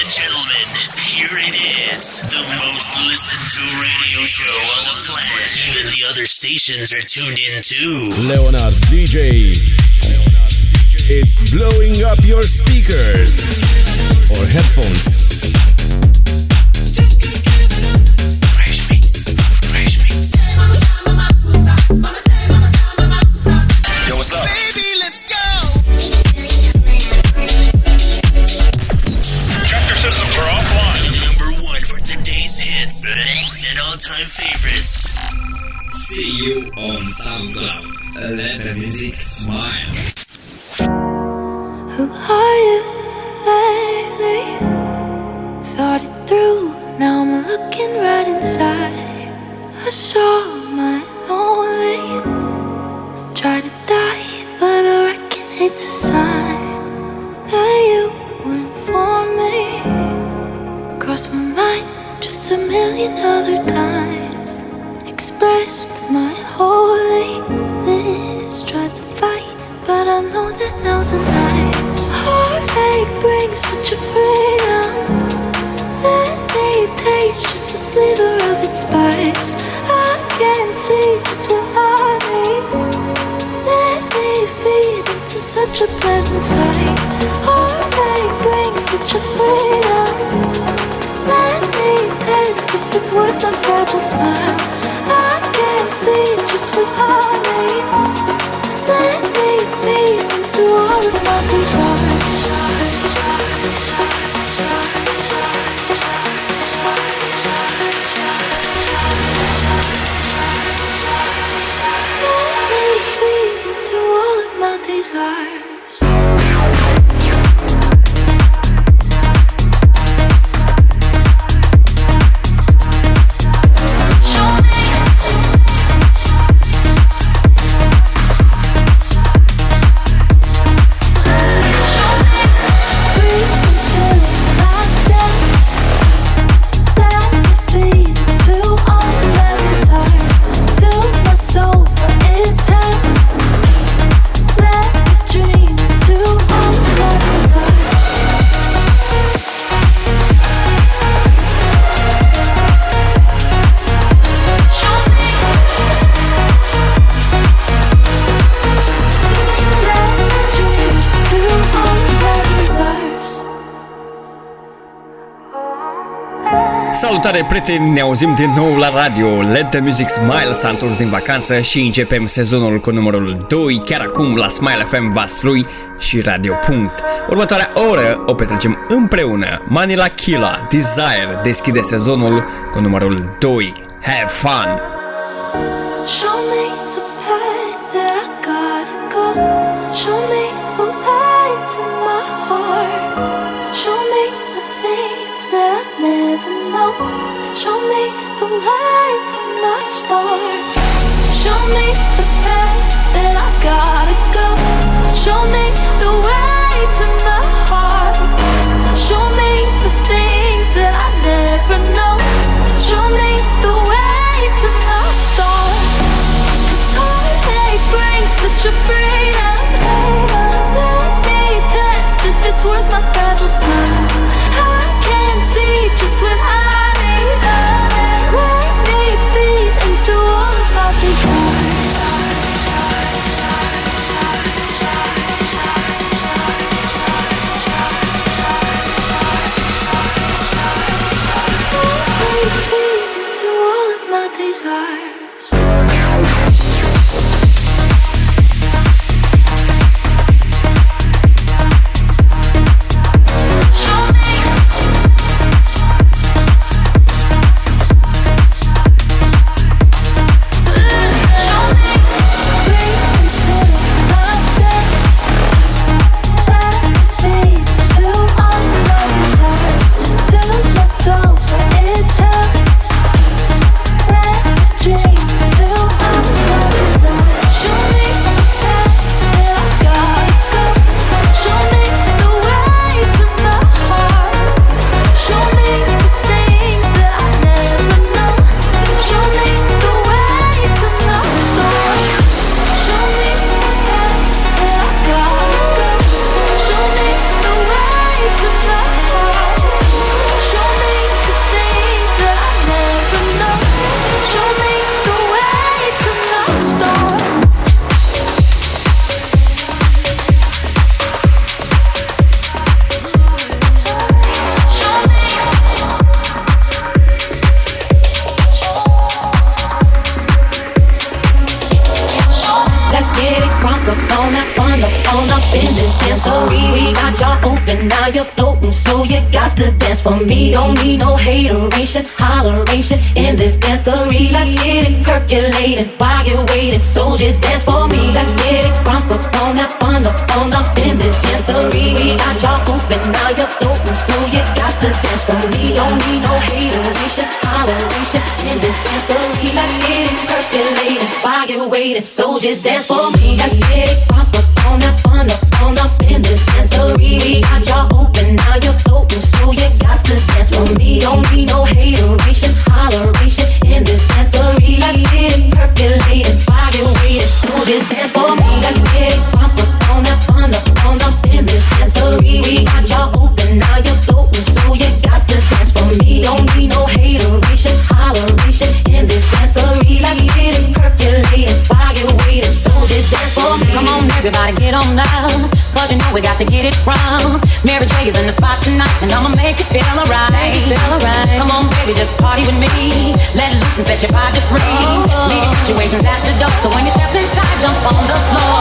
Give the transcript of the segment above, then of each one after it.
and gentlemen, here it is. The most listened to radio show on the planet. Even the other stations are tuned in too. Leonard DJ. It's blowing up your speakers or headphones. Fresh meats, fresh meats. Yo, what's up? Today's and all-time favorites. See you on SoundCloud. Let the music smile. Who are you lately? Thought it through, now I'm looking right inside. I saw my only. Try to die, but I reckon it's a sign that you weren't for me. Crossed my mind just a million other times. Expressed my holiness, tried to fight, but I know that now's the night. Heartache brings such a freedom. Let me taste just a sliver of its spice. I can see just what I need. Let me feed into such a pleasant sight. Heartache brings such a freedom. Let me test if it's worth fragile smile. I can see just. Let me feed into all of my desires. Let me feed into all of my desires. Prieteni, ne auzim din nou la radio Let the Music Smile s-a întors din vacanță și începem sezonul cu numărul 2 Chiar acum la Smile FM Vaslui și Radio. Punct. Următoarea oră o petrecem împreună Manila Killa, Desire deschide sezonul cu numărul 2 Have fun! Show me Show me the way to my start. Show me the path that I gotta go. Show me the way to my heart. Show me the things that I never know. Show me the way to my start. Cause heartache brings such a freedom. Let me test if it's worth my fragile smile. Percolating while waiting, so just dance for me. Let's get it crunk up on up on up in this dancery. We got y'all open, now you're floating, so you got to dance for me. Don't need no hateration, holleration in this dancery. Let's get everybody, get on now. Cause you know we got to get it wrong. Mary J is in the spot tonight, and I'ma make you feel alright. Feel alright. Come on, baby, just party with me. Let loose and set your body free. Oh, oh. Leave your situations at the door, so when you step inside, jump on the floor.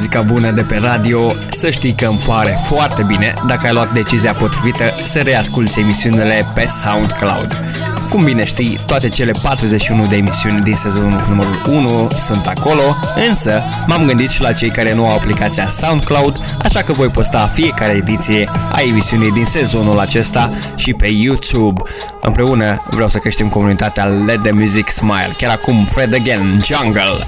Muzica bună de pe radio, să știi că îmi pare foarte bine dacă ai luat decizia potrivită să reasculti emisiunile pe SoundCloud. Cum bine știi, toate cele 41 de emisiuni din sezonul cu numărul 1 sunt acolo, însă m-am gândit și la cei care nu au aplicația SoundCloud, așa că voi posta fiecare ediție a emisiunii din sezonul acesta și pe YouTube. Împreună vreau să creștem comunitatea Let the Music Smile. Chiar acum Fred Again, Jungle.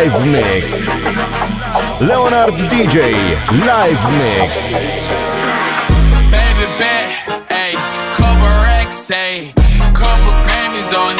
Live Mix. Leonard DJ Live Mix. Baby bet, couple racks, couple on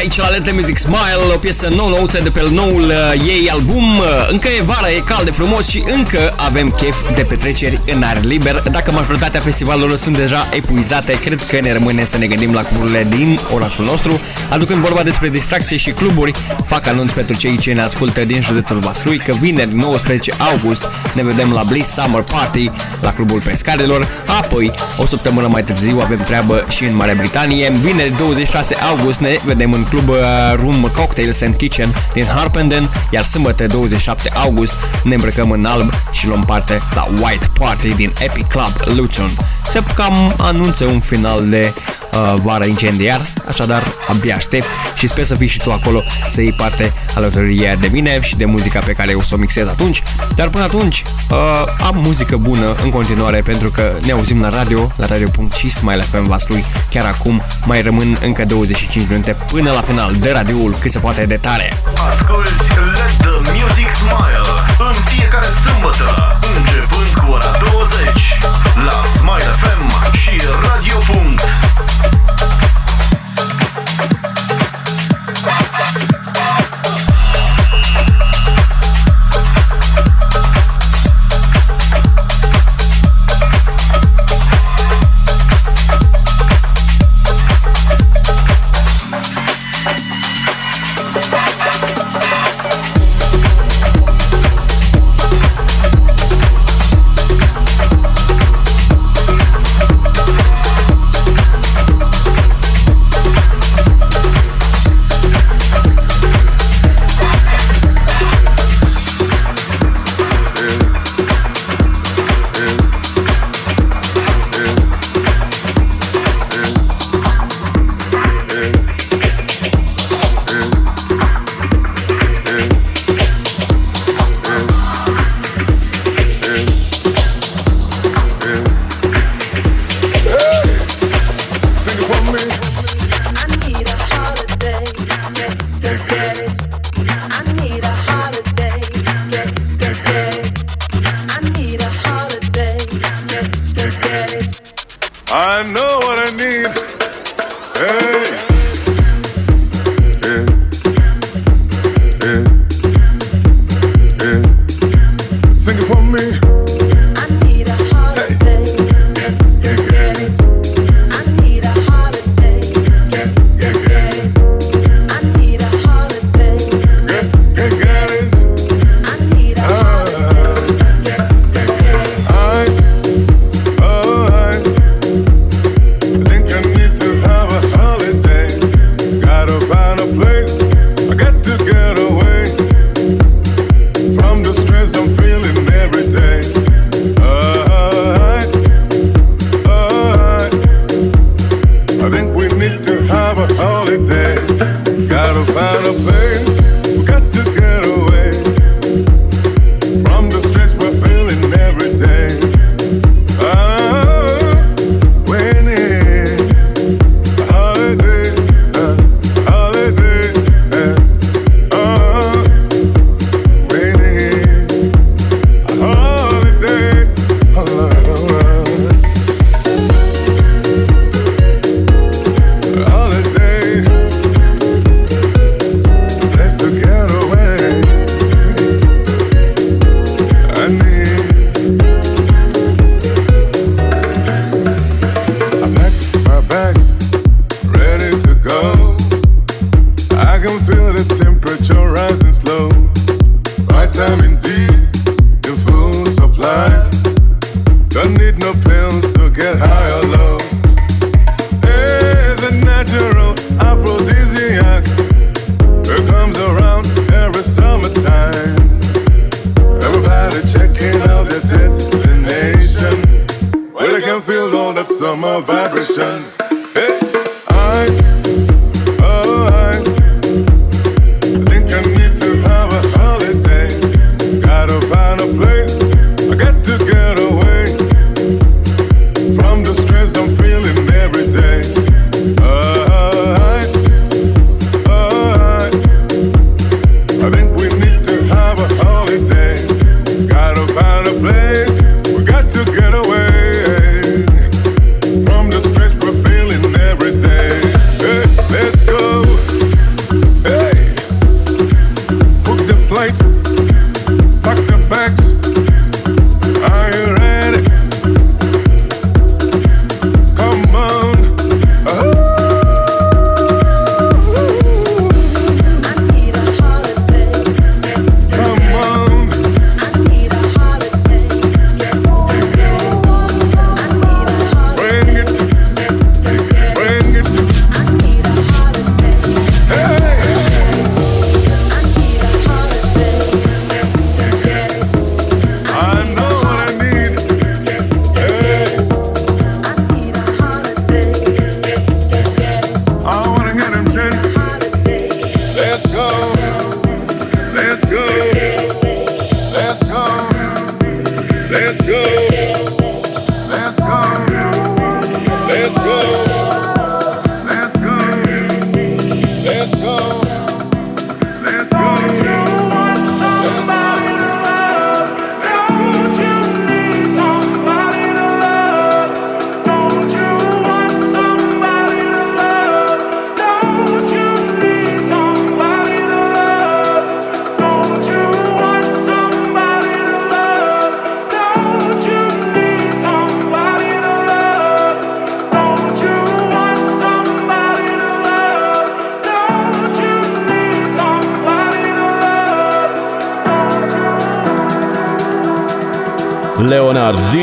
aici la Let The Music Smile, o piesă nou-nouță de pe noul uh, ei album. Uh, încă e vară, e cald de frumos și încă avem chef de petreceri în aer liber. Dacă majoritatea festivalurilor sunt deja epuizate, cred că ne rămâne să ne gândim la cluburile din orașul nostru. Aducând vorba despre distracție și cluburi, fac anunț pentru cei ce ne ascultă din județul Vaslui că vineri 19 august ne vedem la Bliss Summer Party la clubul pescarilor. Apoi, o săptămână mai târziu avem treabă și în Marea Britanie. Vineri 26 august ne vedem în club uh, Room Cocktails and Kitchen din Harpenden, iar sâmbătă 27 august ne îmbrăcăm în alb și luăm parte la White Party din Epic Club Lucian. Se cam anunță un final de uh, vară incendiar, așadar abia aștept și sper să fii și tu acolo să iei parte alături de mine și de muzica pe care o să o mixez atunci. Dar până atunci uh, am muzică bună în continuare pentru că ne auzim la radio, la radio.și Smile FM Vaslui. Chiar acum mai rămân încă 25 minute până la final de radioul cât se poate de tare. Asculți Let the Music Smile în fiecare sâmbătă, începând cu ora 20 la Smile FM to get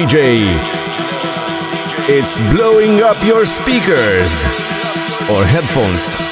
DJ. It's blowing up your speakers or headphones.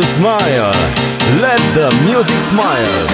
to smile. Let the music smile.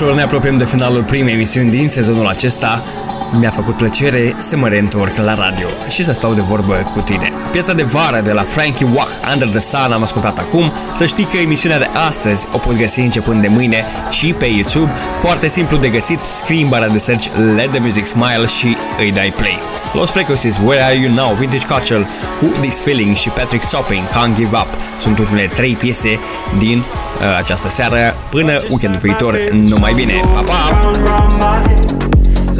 Ușor, ușor ne apropiem de finalul primei emisiuni din sezonul acesta. Mi-a făcut plăcere să mă reîntorc la radio și să stau de vorbă cu tine. Piesa de vară de la Frankie Wack, Under the Sun, am ascultat acum. Să știi că emisiunea de astăzi o poți găsi începând de mâine și pe YouTube. Foarte simplu de găsit, scrii în bara de search Let the Music Smile și îi dai play. Lost Frequencies, Where Are You Now, Vintage Culture, Who This Feeling și Patrick Sopping, Can't Give Up sunt ultimele trei piese din uh, această seară. Până weekendul viitor, numai bine! Pa, pa!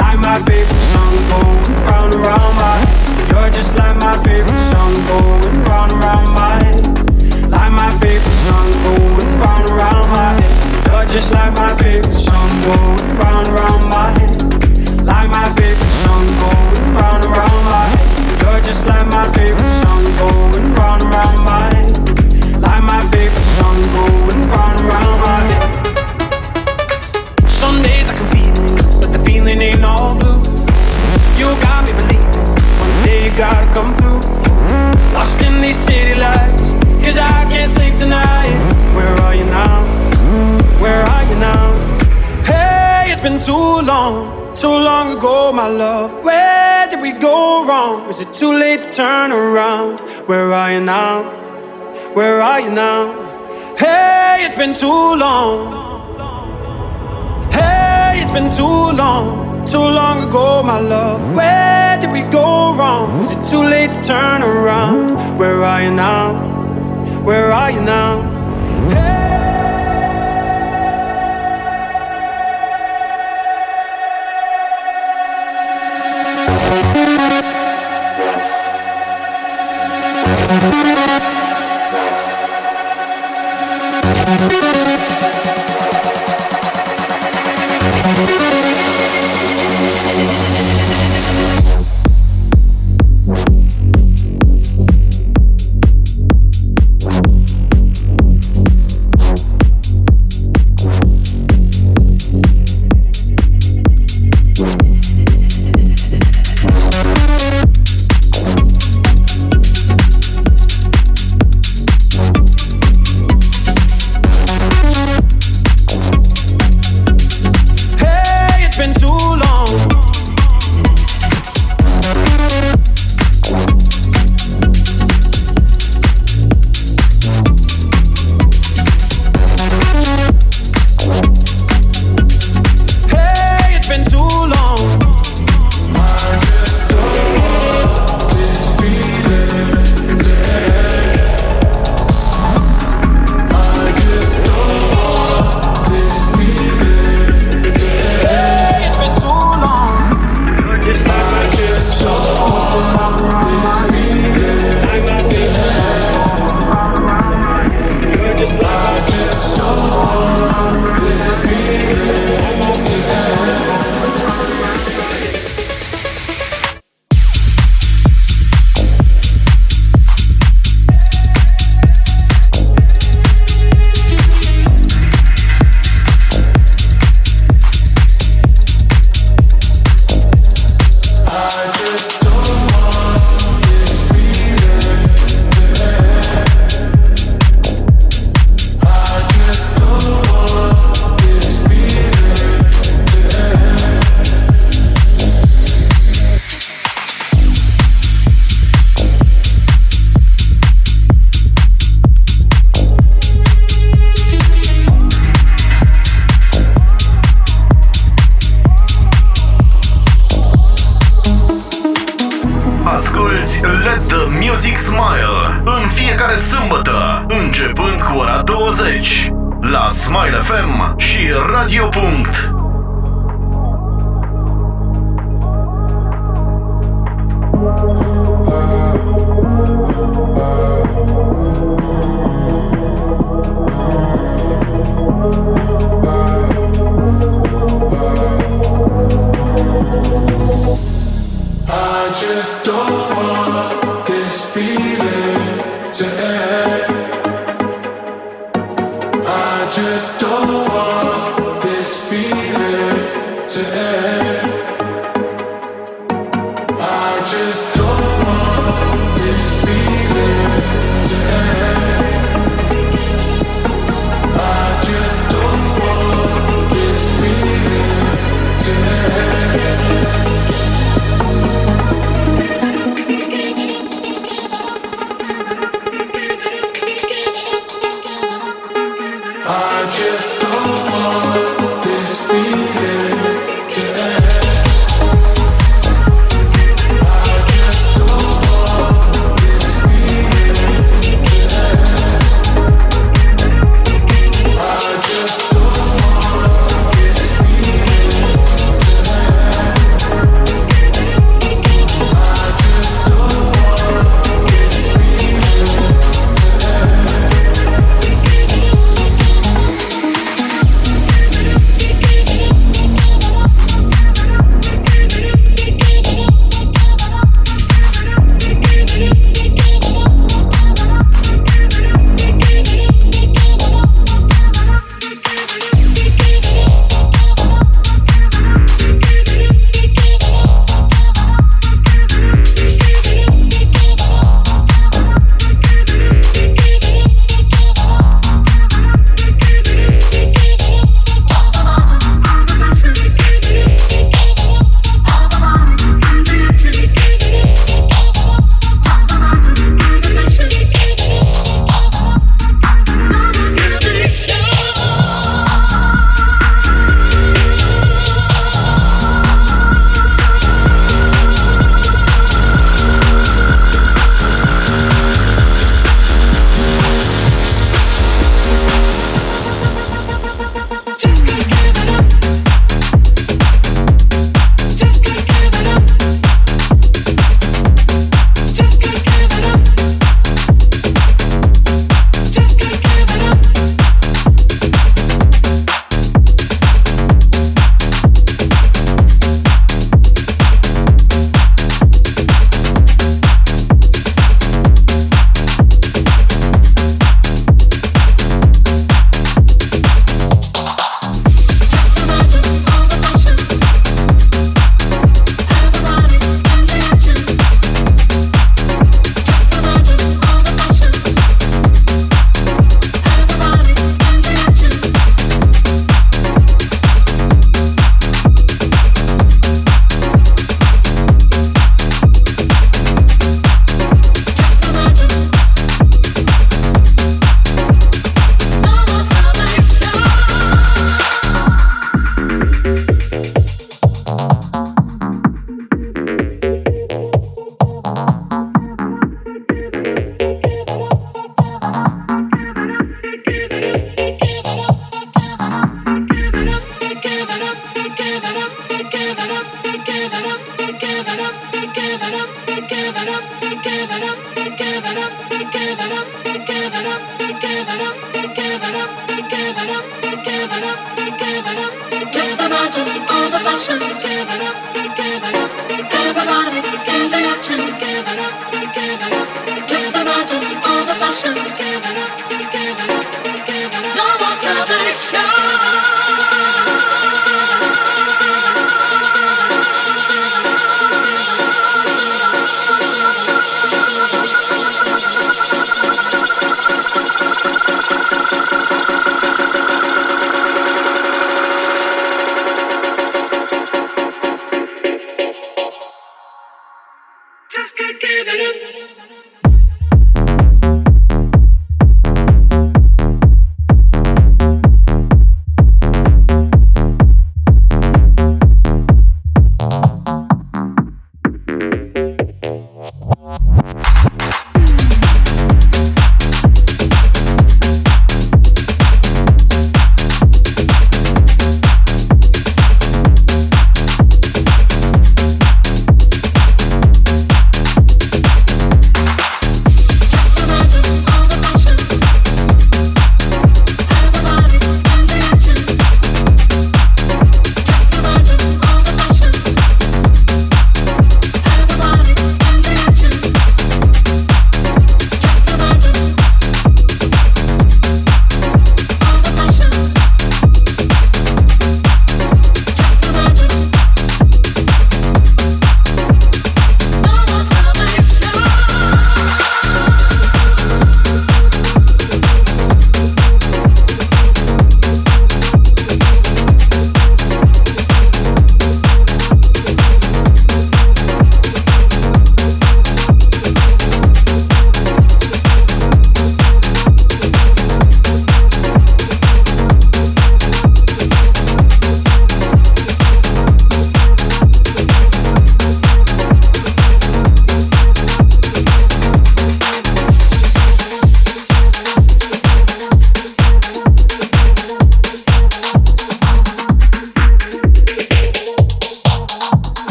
Like my favorite song going round and round my head. You're just like my favorite song going round and round my head. Like my favorite song going round and round my head. You're just like my favorite song going round and round my head. Like my favorite song going round and round my head. You're just like my favorite song going round and round my head. Like my favorite song going but ain't all blue. You got me believing one day you gotta come through. Lost in these city lights, cause I can't sleep tonight. Where are you now? Where are you now? Hey, it's been too long, too long ago, my love. Where did we go wrong? Is it too late to turn around? Where are you now? Where are you now? Hey, it's been too long. Hey, it's been too long, too long ago, my love. Where did we go wrong? Is it too late to turn around? Where are you now? Where are you now? Hey,